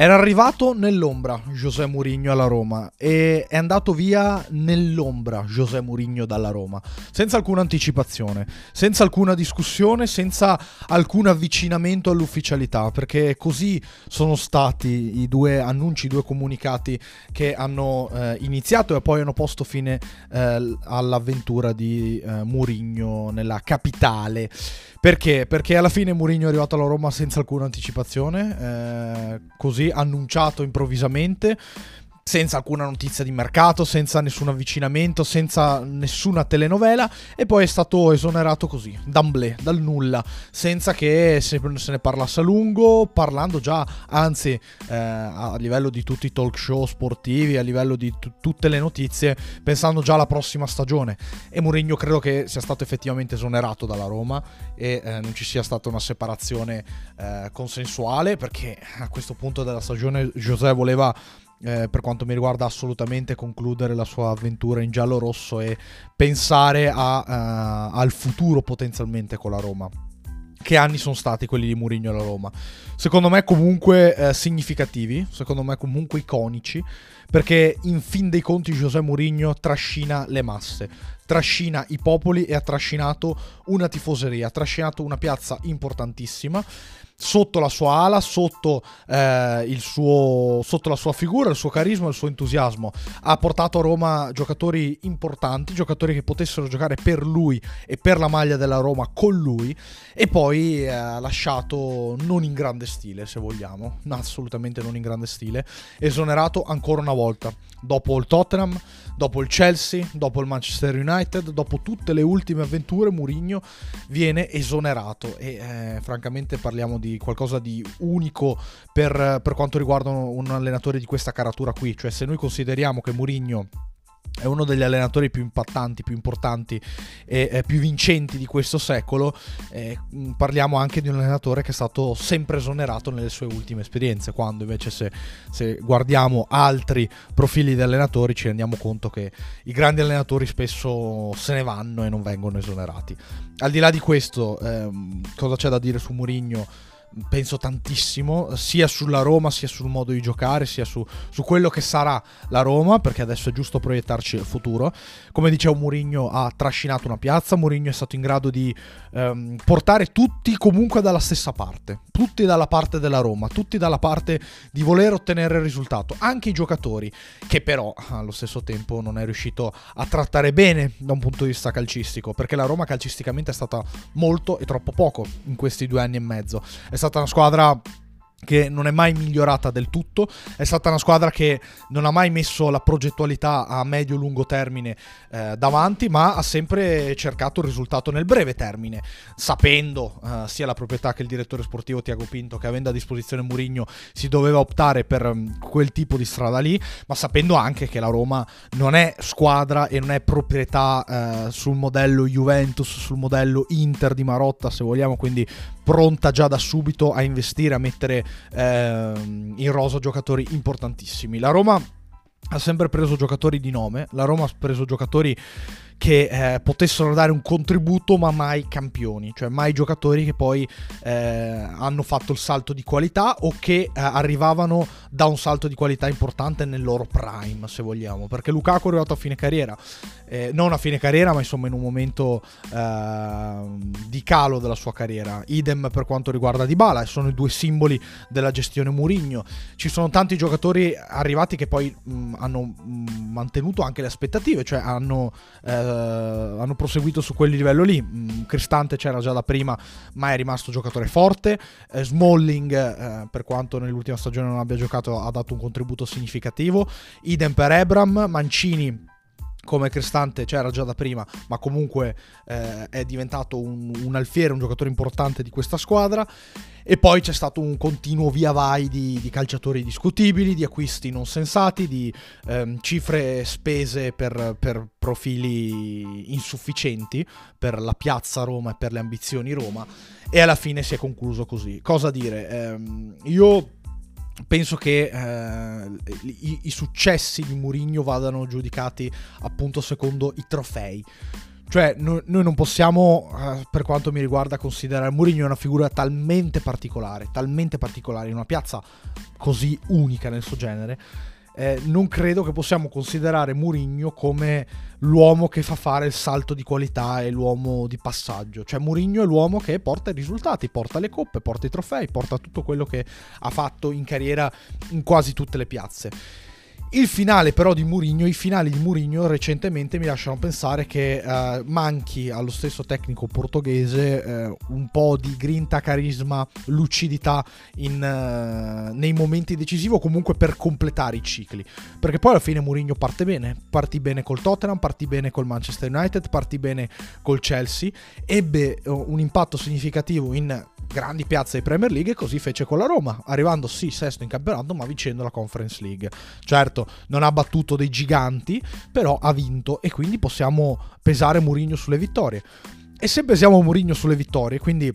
Era arrivato nell'ombra José Mourinho alla Roma e è andato via nell'ombra José Mourinho dalla Roma, senza alcuna anticipazione, senza alcuna discussione, senza alcun avvicinamento all'ufficialità, perché così sono stati i due annunci, i due comunicati che hanno eh, iniziato e poi hanno posto fine eh, all'avventura di eh, Mourinho nella capitale. Perché? Perché alla fine Mourinho è arrivato alla Roma senza alcuna anticipazione, eh, così annunciato improvvisamente senza alcuna notizia di mercato, senza nessun avvicinamento, senza nessuna telenovela e poi è stato esonerato così, d'amblè, dal nulla, senza che se, ne parlasse a lungo, parlando già, anzi eh, a livello di tutti i talk show sportivi, a livello di t- tutte le notizie, pensando già alla prossima stagione. E Mourinho credo che sia stato effettivamente esonerato dalla Roma e eh, non ci sia stata una separazione eh, consensuale perché a questo punto della stagione José voleva eh, per quanto mi riguarda assolutamente concludere la sua avventura in giallo-rosso e pensare a, uh, al futuro potenzialmente con la Roma. Che anni sono stati quelli di Mourinho alla Roma? Secondo me comunque eh, significativi, secondo me comunque iconici, perché in fin dei conti José Mourinho trascina le masse, trascina i popoli e ha trascinato una tifoseria, ha trascinato una piazza importantissima sotto la sua ala, sotto, eh, suo, sotto, la sua figura, il suo carisma, il suo entusiasmo. Ha portato a Roma giocatori importanti, giocatori che potessero giocare per lui e per la maglia della Roma con lui e poi eh, ha lasciato non in grande stile, se vogliamo, assolutamente non in grande stile, esonerato ancora una volta. Dopo il Tottenham, dopo il Chelsea, dopo il Manchester United, dopo tutte le ultime avventure, Mourinho viene esonerato. E eh, francamente parliamo di qualcosa di unico per, per quanto riguarda un allenatore di questa caratura qui, cioè se noi consideriamo che Mourinho è uno degli allenatori più impattanti, più importanti e eh, più vincenti di questo secolo. Eh, parliamo anche di un allenatore che è stato sempre esonerato nelle sue ultime esperienze, quando invece se, se, guardiamo altri profili di allenatori ci rendiamo conto che i grandi allenatori spesso se ne vanno e non vengono esonerati. Al di là di questo, ehm, cosa c'è da dire su Mourinho? Penso tantissimo, sia sulla Roma, sia sul modo di giocare, sia su, su, quello che sarà la Roma, perché adesso è giusto proiettarci il futuro. Come dicevo, Mourinho ha trascinato una piazza, Mourinho è stato in grado di ehm, portare tutti comunque dalla stessa parte, tutti dalla parte della Roma, tutti dalla parte di voler ottenere il risultato, anche i giocatori, che però allo stesso tempo non è riuscito a trattare bene da un punto di vista calcistico, perché la Roma calcisticamente è stata molto e troppo poco in questi due anni e mezzo. È stata una squadra che non è mai migliorata del tutto, è stata una squadra che non ha mai messo la progettualità a medio-lungo termine eh, davanti, ma ha sempre cercato il risultato nel breve termine, sapendo eh, sia la proprietà che il direttore sportivo Tiago Pinto che avendo a disposizione Murigno si doveva optare per um, quel tipo di strada lì, ma sapendo anche che la Roma non è squadra e non è proprietà eh, sul modello Juventus, sul modello Inter di Marotta se vogliamo, quindi pronta già da subito a investire, a mettere eh, in rosa giocatori importantissimi. La Roma ha sempre preso giocatori di nome, la Roma ha preso giocatori che eh, potessero dare un contributo ma mai campioni, cioè mai giocatori che poi eh, hanno fatto il salto di qualità o che eh, arrivavano da un salto di qualità importante nel loro prime, se vogliamo, perché Lukaku è arrivato a fine carriera, eh, non a fine carriera ma insomma in un momento ehm, di calo della sua carriera, idem per quanto riguarda Dybala, sono i due simboli della gestione Murigno, ci sono tanti giocatori arrivati che poi mh, hanno mh, mantenuto anche le aspettative, cioè hanno eh, hanno proseguito su quel livello lì. Mm, Cristante c'era già da prima, ma è rimasto giocatore forte. Eh, Smalling, eh, per quanto nell'ultima stagione non abbia giocato, ha dato un contributo significativo. Idem per Ebram, Mancini come Cristante c'era già da prima, ma comunque eh, è diventato un, un, alfiere, un giocatore importante di questa squadra. E poi c'è stato un continuo via vai di, di calciatori discutibili, di acquisti non sensati, di ehm, cifre spese per, per, profili insufficienti per la piazza Roma e per le ambizioni Roma. E alla fine si è concluso così. Cosa dire? Ehm, io penso che eh, i, i, successi di Mourinho vadano giudicati appunto secondo i trofei. Cioè, no, noi non possiamo, eh, per quanto mi riguarda, considerare Mourinho una figura talmente particolare, talmente particolare, in una piazza così unica nel suo genere. Eh, non credo che possiamo considerare Mourinho come l'uomo che fa fare il salto di qualità e l'uomo di passaggio. Cioè, Mourinho è l'uomo che porta i risultati, porta le coppe, porta i trofei, porta tutto quello che ha fatto in carriera in quasi tutte le piazze. Il finale però di Mourinho, i finali di Mourinho recentemente mi lasciano pensare che eh, manchi allo stesso tecnico portoghese eh, un po' di grinta, carisma, lucidità in, eh, nei momenti decisivi o comunque per completare i cicli. Perché poi alla fine Mourinho parte bene, partì bene col Tottenham, partì bene col Manchester United, partì bene col Chelsea, ebbe eh, un impatto significativo in grandi piazze di Premier League e così fece con la Roma, arrivando sì sesto in campionato ma vincendo la Conference League. Certo, non ha battuto dei giganti, però ha vinto e quindi possiamo pesare Mourinho sulle vittorie. E se pesiamo Mourinho sulle vittorie, quindi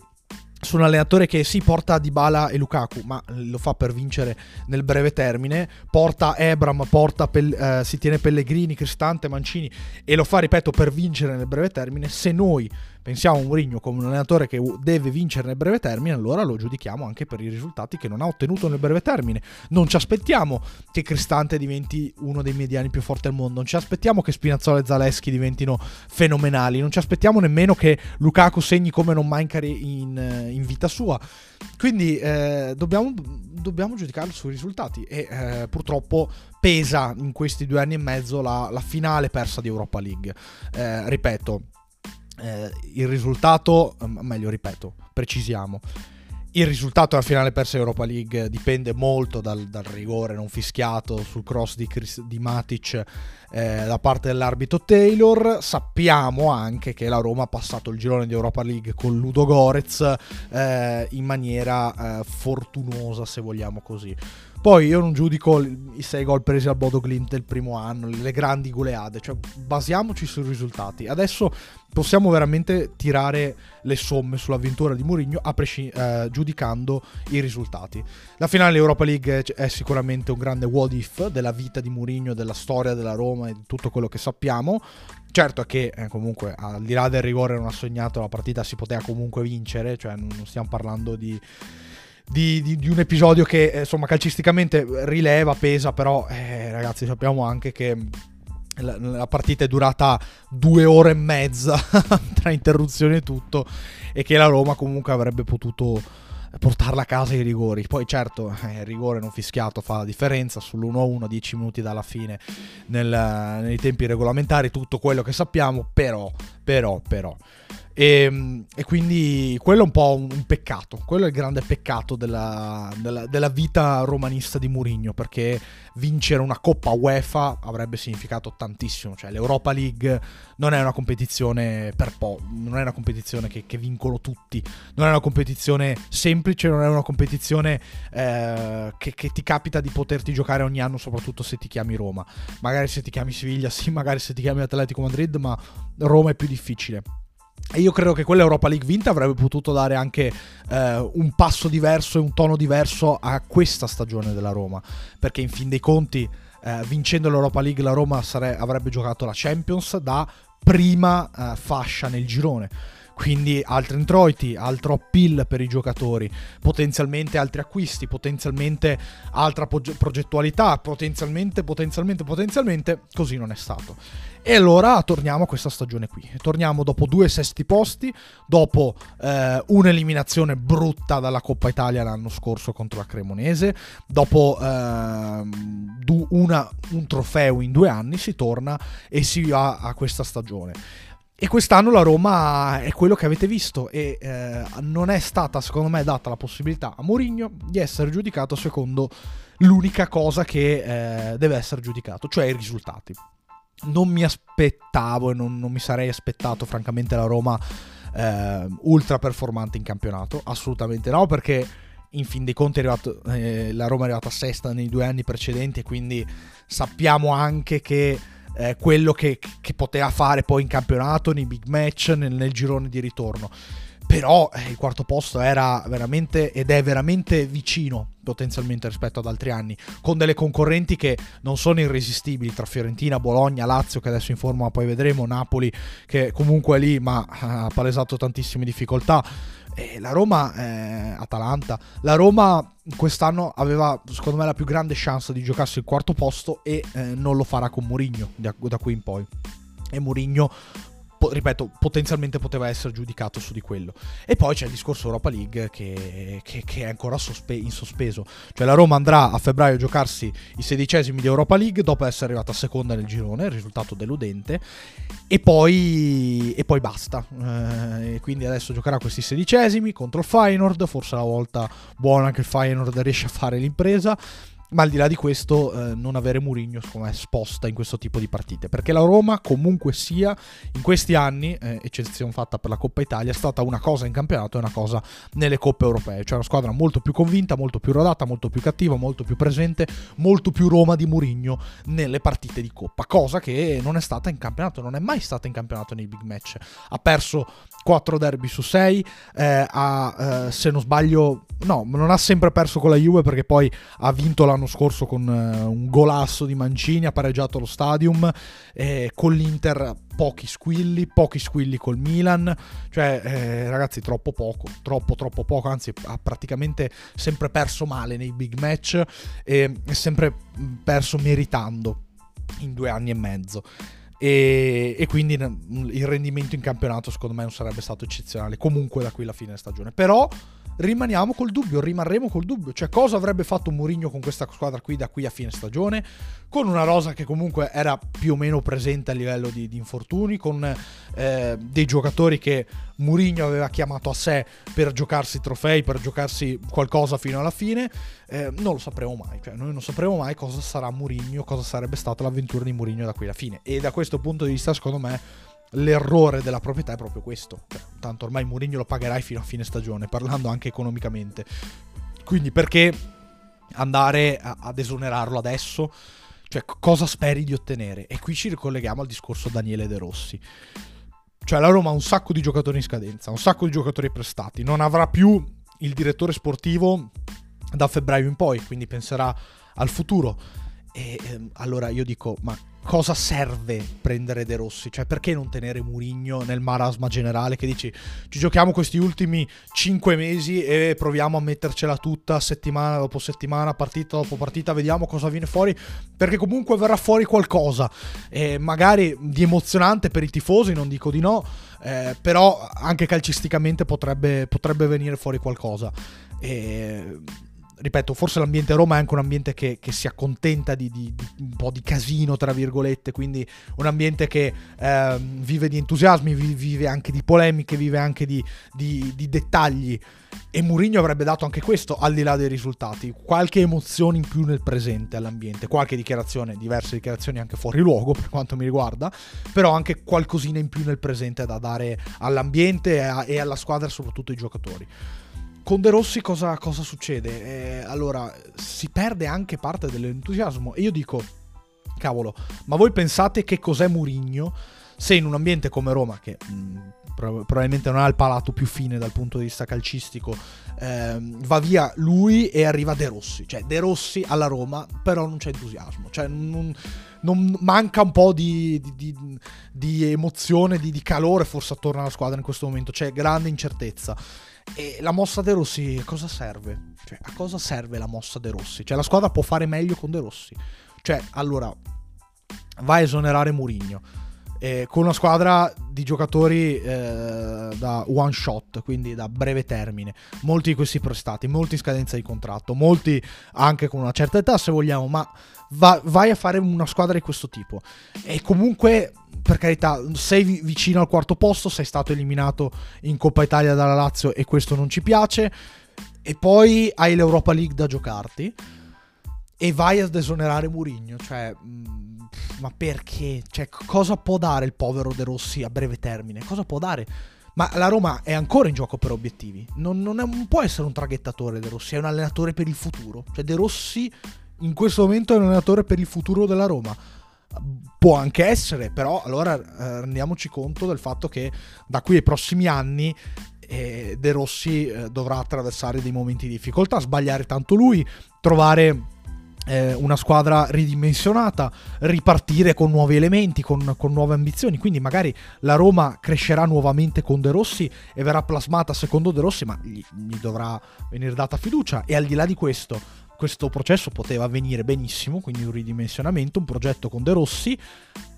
su un allenatore che sì porta Dybala e Lukaku, ma lo fa per vincere nel breve termine, porta Ebram, porta Pel- eh, si tiene Pellegrini, Cristante, Mancini e lo fa, ripeto, per vincere nel breve termine, se noi pensiamo a Mourinho come un allenatore che deve vincere nel breve termine, allora lo giudichiamo anche per i risultati che non ha ottenuto nel breve termine. Non ci aspettiamo che Cristante diventi uno dei mediani più forti al mondo, non ci aspettiamo che Spinazzola e Zaleschi diventino fenomenali, non ci aspettiamo nemmeno che Lukaku segni come non mai in, in vita sua. Quindi eh, dobbiamo, dobbiamo, giudicarlo sui risultati e eh, purtroppo pesa in questi due anni e mezzo la, la finale persa di Europa League. Eh, ripeto, eh, il risultato, meglio ripeto, precisiamo. Il risultato della finale persa Europa League dipende molto dal, dal rigore non fischiato sul cross di, Chris, di Matic eh, da parte dell'arbitro Taylor. Sappiamo anche che la Roma ha passato il girone di Europa League con Ludo Gorez eh, in maniera eh, fortunosa, se vogliamo così. Poi io non giudico i 6 gol presi al Bodo Glint del primo anno, le grandi goleade, cioè basiamoci sui risultati. Adesso possiamo veramente tirare le somme sull'avventura di Mourinho presci- eh, giudicando i risultati. La finale Europa League è sicuramente un grande what if della vita di Mourinho, della storia della Roma e tutto quello che sappiamo. Certo che eh, comunque al di là del rigore non ha sognato la partita si poteva comunque vincere, cioè non stiamo parlando di di, di, di un episodio che eh, insomma calcisticamente rileva, pesa, però eh, ragazzi sappiamo anche che la, la, partita è durata due ore e mezza tra interruzioni e tutto e che la Roma comunque avrebbe potuto portarla a casa i rigori. Poi certo, eh, il rigore non fischiato fa la differenza sull'1-1, 10 minuti dalla fine nel, nei tempi regolamentari, tutto quello che sappiamo, però, però, però. E, ehm, e, quindi quello è un po' un, peccato, quello è il grande peccato della, della, della, vita romanista di Mourinho, perché vincere una Coppa UEFA avrebbe significato tantissimo, cioè l'Europa League non è una competizione per po', non è una competizione che, che vincono tutti, non è una competizione semplice, non è una competizione eh, che, che ti capita di poterti giocare ogni anno, soprattutto se ti chiami Roma. Magari se ti chiami Siviglia, sì, magari se ti chiami Atletico Madrid, ma Roma è più difficile. E io credo che quella Europa League vinta avrebbe potuto dare anche eh, un passo diverso e un tono diverso a questa stagione della Roma. Perché in fin dei conti, eh, vincendo l'Europa League, la Roma sare- avrebbe giocato la Champions da prima eh, fascia nel girone quindi altri introiti, altro appeal per i giocatori, potenzialmente altri acquisti, potenzialmente altra progettualità, potenzialmente, potenzialmente, potenzialmente, così non è stato. E allora torniamo a questa stagione qui. Torniamo dopo due sesti posti, dopo eh, un'eliminazione brutta dalla Coppa Italia l'anno scorso contro la Cremonese, dopo eh, una, un trofeo in due anni si torna e si va a questa stagione. E quest'anno la Roma è quello che avete visto e eh, non è stata, secondo me, data la possibilità a Mourinho di essere giudicato secondo l'unica cosa che eh, deve essere giudicato, cioè i risultati. Non mi aspettavo e non, non mi sarei aspettato, francamente, la Roma eh, ultra performante in campionato, assolutamente no, perché in fin dei conti arrivato, eh, la Roma è arrivata sesta nei due anni precedenti e quindi sappiamo anche che eh, quello che, che, poteva fare poi in campionato, nei big match, nel, nel girone di ritorno. però eh, il quarto posto era veramente ed è veramente vicino potenzialmente rispetto ad altri anni, con delle concorrenti che non sono irresistibili tra Fiorentina, Bologna, Lazio che adesso in forma poi vedremo, Napoli che comunque è lì ma ha palesato tantissime difficoltà. E la Roma, eh, Atalanta, la Roma quest'anno aveva secondo me la più grande chance di giocarsi il quarto posto e eh, non lo farà con Mourinho da, da qui in poi. E Mourinho ripeto, potenzialmente poteva essere giudicato su di quello. E poi c'è il discorso Europa League che, che, che è ancora sospe- in sospeso. Cioè la Roma andrà a febbraio a giocarsi i sedicesimi di Europa League dopo essere arrivata seconda nel girone, risultato deludente, e poi, e poi basta. Eh, quindi adesso giocherà questi sedicesimi contro il Feyenoord, forse la volta buona che il Feyenoord riesce a fare l'impresa. Ma al di là di questo, eh, non avere Mourinho, secondo me, sposta in questo tipo di partite. Perché la Roma, comunque sia, in questi anni, eh, eccezione fatta per la Coppa Italia, è stata una cosa in campionato e una cosa nelle coppe europee. Cioè una squadra molto più convinta, molto più rodata, molto più cattiva, molto più presente, molto più Roma di Mourinho nelle partite di Coppa. Cosa che non è stata in campionato, non è mai stata in campionato nei big match. Ha perso 4 derby su 6, eh, ha, eh, se non sbaglio, no, non ha sempre perso con la Juve perché poi ha vinto l'anno scorso con uh, un golasso di Mancini, ha pareggiato lo stadium, eh, con l'Inter pochi squilli, pochi squilli col Milan, cioè eh, ragazzi troppo poco, troppo troppo poco, anzi ha praticamente sempre perso male nei big match e sempre perso meritando in due anni e mezzo. E, e, quindi il rendimento in campionato secondo me non sarebbe stato eccezionale. Comunque da qui alla fine della stagione. Però rimaniamo col dubbio, rimarremo col dubbio. Cioè, cosa avrebbe fatto Mourinho con questa squadra qui da qui a fine stagione? Con una rosa che comunque era più o meno presente a livello di, di infortuni, con eh, dei giocatori che Mourinho aveva chiamato a sé per giocarsi trofei, per giocarsi qualcosa fino alla fine. Eh, non lo sapremo mai. Cioè, noi non sapremo mai cosa sarà Mourinho, cosa sarebbe stata l'avventura di Mourinho da qui alla fine. E da questo punto di vista, secondo me l'errore della proprietà è proprio questo. Tanto ormai Mourinho lo pagherai fino a fine stagione, parlando anche economicamente. Quindi perché andare a, ad esonerarlo adesso? Cioè, cosa speri di ottenere? E qui ci ricolleghiamo al discorso Daniele De Rossi. Cioè, la Roma ha un sacco di giocatori in scadenza, un sacco di giocatori prestati. Non avrà più il direttore sportivo da febbraio in poi, quindi penserà al futuro. E ehm, allora io dico, ma cosa serve prendere De Rossi? Cioè, perché non tenere Murigno nel marasma generale che dici ci giochiamo questi ultimi 5 mesi e proviamo a mettercela tutta settimana dopo settimana, partita dopo partita, vediamo cosa viene fuori, perché comunque verrà fuori qualcosa, e magari di emozionante per i tifosi, non dico di no, eh, però anche calcisticamente potrebbe, potrebbe venire fuori qualcosa. E ripeto, forse l'ambiente Roma è anche un ambiente che, che si accontenta di, di, di, un po' di casino, tra virgolette, quindi un ambiente che eh, vive di entusiasmi, vive anche di polemiche, vive anche di, dettagli. E Mourinho avrebbe dato anche questo al di là dei risultati, qualche emozione in più nel presente all'ambiente, qualche dichiarazione, diverse dichiarazioni anche fuori luogo per quanto mi riguarda, però anche qualcosina in più nel presente da dare all'ambiente e alla squadra soprattutto ai giocatori. Con De Rossi cosa, cosa succede? Eh, allora, si perde anche parte dell'entusiasmo. E io dico, cavolo, ma voi pensate che cos'è Murigno se in un ambiente come Roma, che mh, mm, probabilmente non ha il palato più fine dal punto di vista calcistico, eh, va via lui e arriva De Rossi. Cioè, De Rossi alla Roma, però non c'è entusiasmo. Cioè, non, non manca un po' di, di, di, di emozione, di, calore forse attorno alla squadra in questo momento. C'è grande incertezza. E la mossa De Rossi a cosa serve? Cioè, a cosa serve la mossa De Rossi? Cioè, la squadra può fare meglio con De Rossi. Cioè, allora, va a esonerare Murigno. Eh, con una squadra di giocatori eh, da one shot, quindi da breve termine, molti di questi prestati, molti in scadenza di contratto, molti anche con una certa età se vogliamo, ma va, vai a fare una squadra di questo tipo. E comunque per carità, sei vicino al quarto posto, sei stato eliminato in Coppa Italia dalla Lazio e questo non ci piace. E poi hai l'Europa League da giocarti e vai a desonerare Murigno. Cioè, mh, mm, ma perché? Cioè, cosa può dare il povero De Rossi a breve termine? Cosa può dare? Ma la Roma è ancora in gioco per obiettivi. Non, non, è, non può essere un traghettatore De Rossi, è un allenatore per il futuro. Cioè, De Rossi in questo momento è un allenatore per il futuro della Roma Può anche essere, però allora eh, rendiamoci conto del fatto che da qui ai prossimi anni e De Rossi eh, dovrà attraversare dei momenti di difficoltà, sbagliare tanto lui, trovare eh, una squadra ridimensionata, ripartire con nuovi elementi, con, con, nuove ambizioni. Quindi magari la Roma crescerà nuovamente con De Rossi e verrà plasmata secondo De Rossi, ma gli, gli dovrà venire data fiducia. E al di là di questo, questo processo poteva avvenire benissimo, quindi un ridimensionamento, un progetto con De Rossi,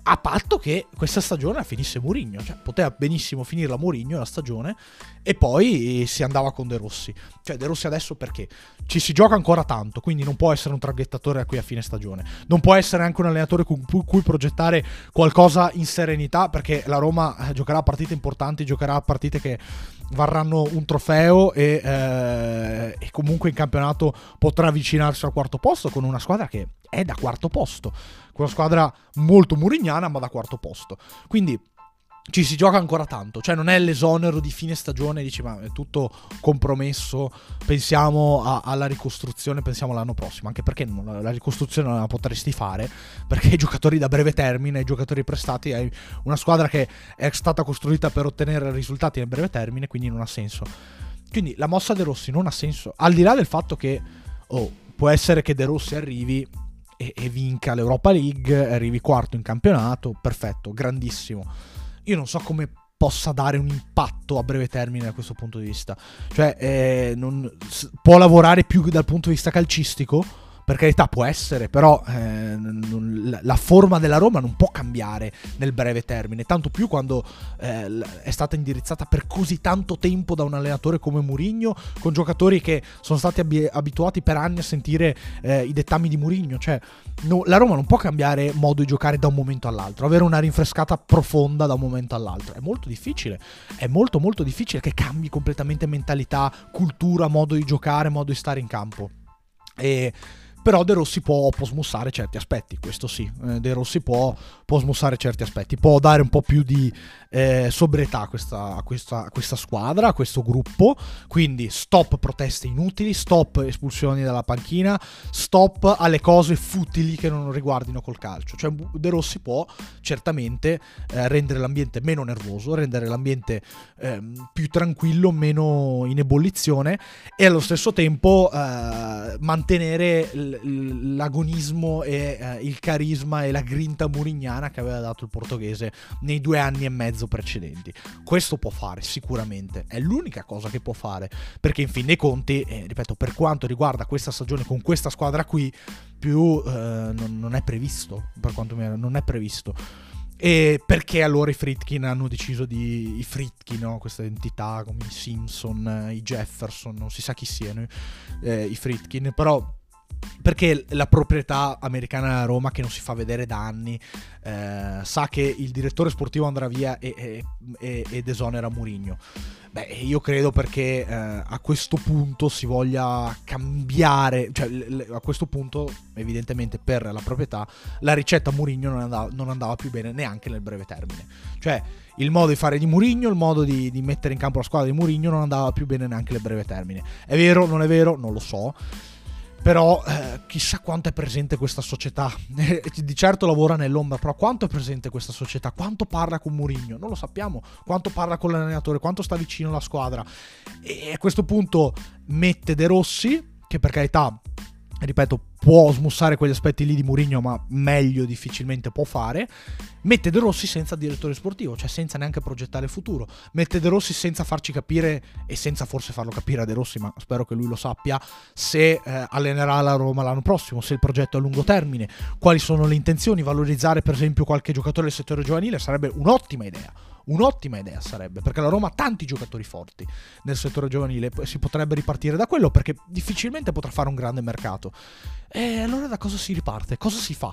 a patto che questa stagione finisse Mourinho, cioè poteva benissimo finirla Mourinho la stagione e poi si andava con De Rossi. Cioè De Rossi adesso perché? Ci si gioca ancora tanto, quindi non può essere un traghettatore qui a fine stagione. Non può essere anche un allenatore con cui progettare qualcosa in serenità perché la Roma eh, giocherà partite importanti, giocherà partite che varranno un trofeo e, eh, e comunque in campionato potrà avvicinarsi al quarto posto con una squadra che è da quarto posto. Una squadra molto murignana, ma da quarto posto. Quindi ci si gioca ancora tanto, cioè non è l'esonero di fine stagione, dici ma è tutto compromesso, pensiamo a, alla ricostruzione, pensiamo all'anno prossimo, anche perché non, la ricostruzione non la potresti fare, perché i giocatori da breve termine, i giocatori prestati, hai una squadra che è stata costruita per ottenere risultati nel breve termine, quindi non ha senso. Quindi la mossa De Rossi non ha senso, al di là del fatto che, oh, può essere che De Rossi arrivi e, e vinca l'Europa League, arrivi quarto in campionato, perfetto, grandissimo. Io non so come possa dare un impatto a breve termine da questo punto di vista. Cioè, eh, non, può lavorare più dal punto di vista calcistico per carità può essere, però eh, la forma della Roma non può cambiare nel breve termine, tanto più quando eh, è stata indirizzata per così tanto tempo da un allenatore come Mourinho, con giocatori che sono stati ab- abituati per anni a sentire eh, i dettami di Mourinho, cioè no, la Roma non può cambiare modo di giocare da un momento all'altro, avere una rinfrescata profonda da un momento all'altro, è molto difficile, è molto molto difficile che cambi completamente mentalità, cultura, modo di giocare, modo di stare in campo. E però De Rossi può, può smussare certi aspetti, questo sì, eh, De Rossi può, può, smussare certi aspetti, può dare un po' più di eh, sobrietà a questa, a, questa, a questa, squadra, a questo gruppo, quindi stop proteste inutili, stop espulsioni dalla panchina, stop alle cose futili che non riguardino col calcio, cioè De Rossi può certamente eh, rendere l'ambiente meno nervoso, rendere l'ambiente ehm, più tranquillo, meno in ebollizione e allo stesso tempo eh, mantenere l- l'agonismo e eh, il carisma e la grinta murignana che aveva dato il portoghese nei due anni e mezzo precedenti. Questo può fare sicuramente, è l'unica cosa che può fare, perché in fin dei conti, eh, ripeto, per quanto riguarda questa stagione con questa squadra qui, più eh, non, non, è previsto, per quanto mi non è previsto. E perché allora i Fritkin hanno deciso di. I Fritkin, no? questa entità come i Simpson, i Jefferson, non si sa chi siano, eh, i Fritkin, però perché la proprietà americana a Roma che non si fa vedere da anni eh, sa che il direttore sportivo andrà via e, e, ed esonera Murigno. Beh, io credo perché eh, a questo punto si voglia cambiare, cioè l- a questo punto evidentemente per la proprietà la ricetta Murigno non andava, non andava più bene neanche nel breve termine. Cioè il modo di fare di Murigno, il modo di, di mettere in campo la squadra di Murigno non andava più bene neanche nel breve termine. È vero, non è vero, non lo so però eh, chissà quanto è presente questa società. di certo lavora nell'ombra, però quanto è presente questa società? Quanto parla con Mourinho? Non lo sappiamo. Quanto parla con l'allenatore? Quanto sta vicino alla squadra? E a questo punto mette De Rossi, che per carità ripeto, può smussare quegli aspetti lì di Mourinho, ma meglio difficilmente può fare. Mette De Rossi senza direttore sportivo, cioè senza neanche progettare il futuro. Mette De Rossi senza farci capire, e senza forse farlo capire a De Rossi, ma spero che lui lo sappia, se eh, allenerà la Roma l'anno prossimo, se il progetto è a lungo termine, quali sono le intenzioni, valorizzare per esempio qualche giocatore del settore giovanile sarebbe un'ottima idea Un'ottima idea sarebbe, perché la Roma ha tanti giocatori forti nel settore giovanile, si potrebbe ripartire da quello perché difficilmente potrà fare un grande mercato. E allora da cosa si riparte? Cosa si fa?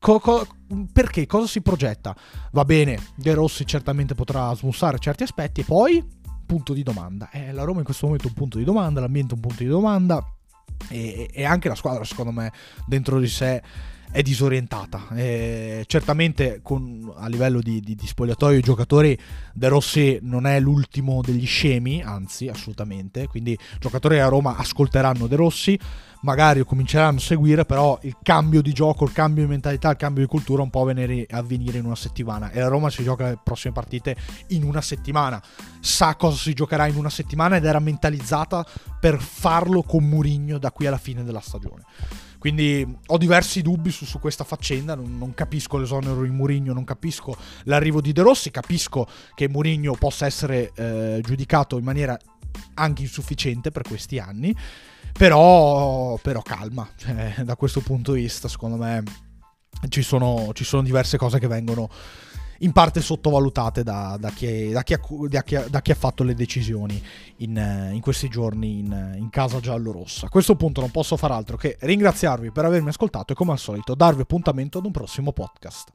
Co- co- perché? Cosa si progetta? Va bene, De Rossi certamente potrà smussare certi aspetti e poi punto di domanda. Eh, la Roma in questo momento è un punto di domanda, l'ambiente è un punto di domanda e, e anche la squadra secondo me dentro di sé è disorientata. E certamente con, a livello di, di, di, spogliatoio i giocatori De Rossi non è l'ultimo degli scemi, anzi assolutamente, quindi giocatori a Roma ascolteranno De Rossi, magari cominceranno a seguire, però il cambio di gioco, il cambio di mentalità, il cambio di cultura un po' venire, avvenire in una settimana. E la Roma si gioca le prossime partite in una settimana, sa cosa si giocherà in una settimana ed era mentalizzata per farlo con Murigno da qui alla fine della stagione. Quindi ho diversi dubbi su, su questa faccenda, non, non, capisco l'esonero di Mourinho, non capisco l'arrivo di De Rossi, capisco che Mourinho possa essere eh, giudicato in maniera anche insufficiente per questi anni, però, però calma, cioè, da questo punto di vista secondo me ci sono, ci sono diverse cose che vengono in parte sottovalutate da, da, chi, da, chi, chi, da, chi, ha fatto le decisioni in, in questi giorni in, in, casa giallo-rossa. A questo punto non posso far altro che ringraziarvi per avermi ascoltato e come al solito darvi appuntamento ad un prossimo podcast.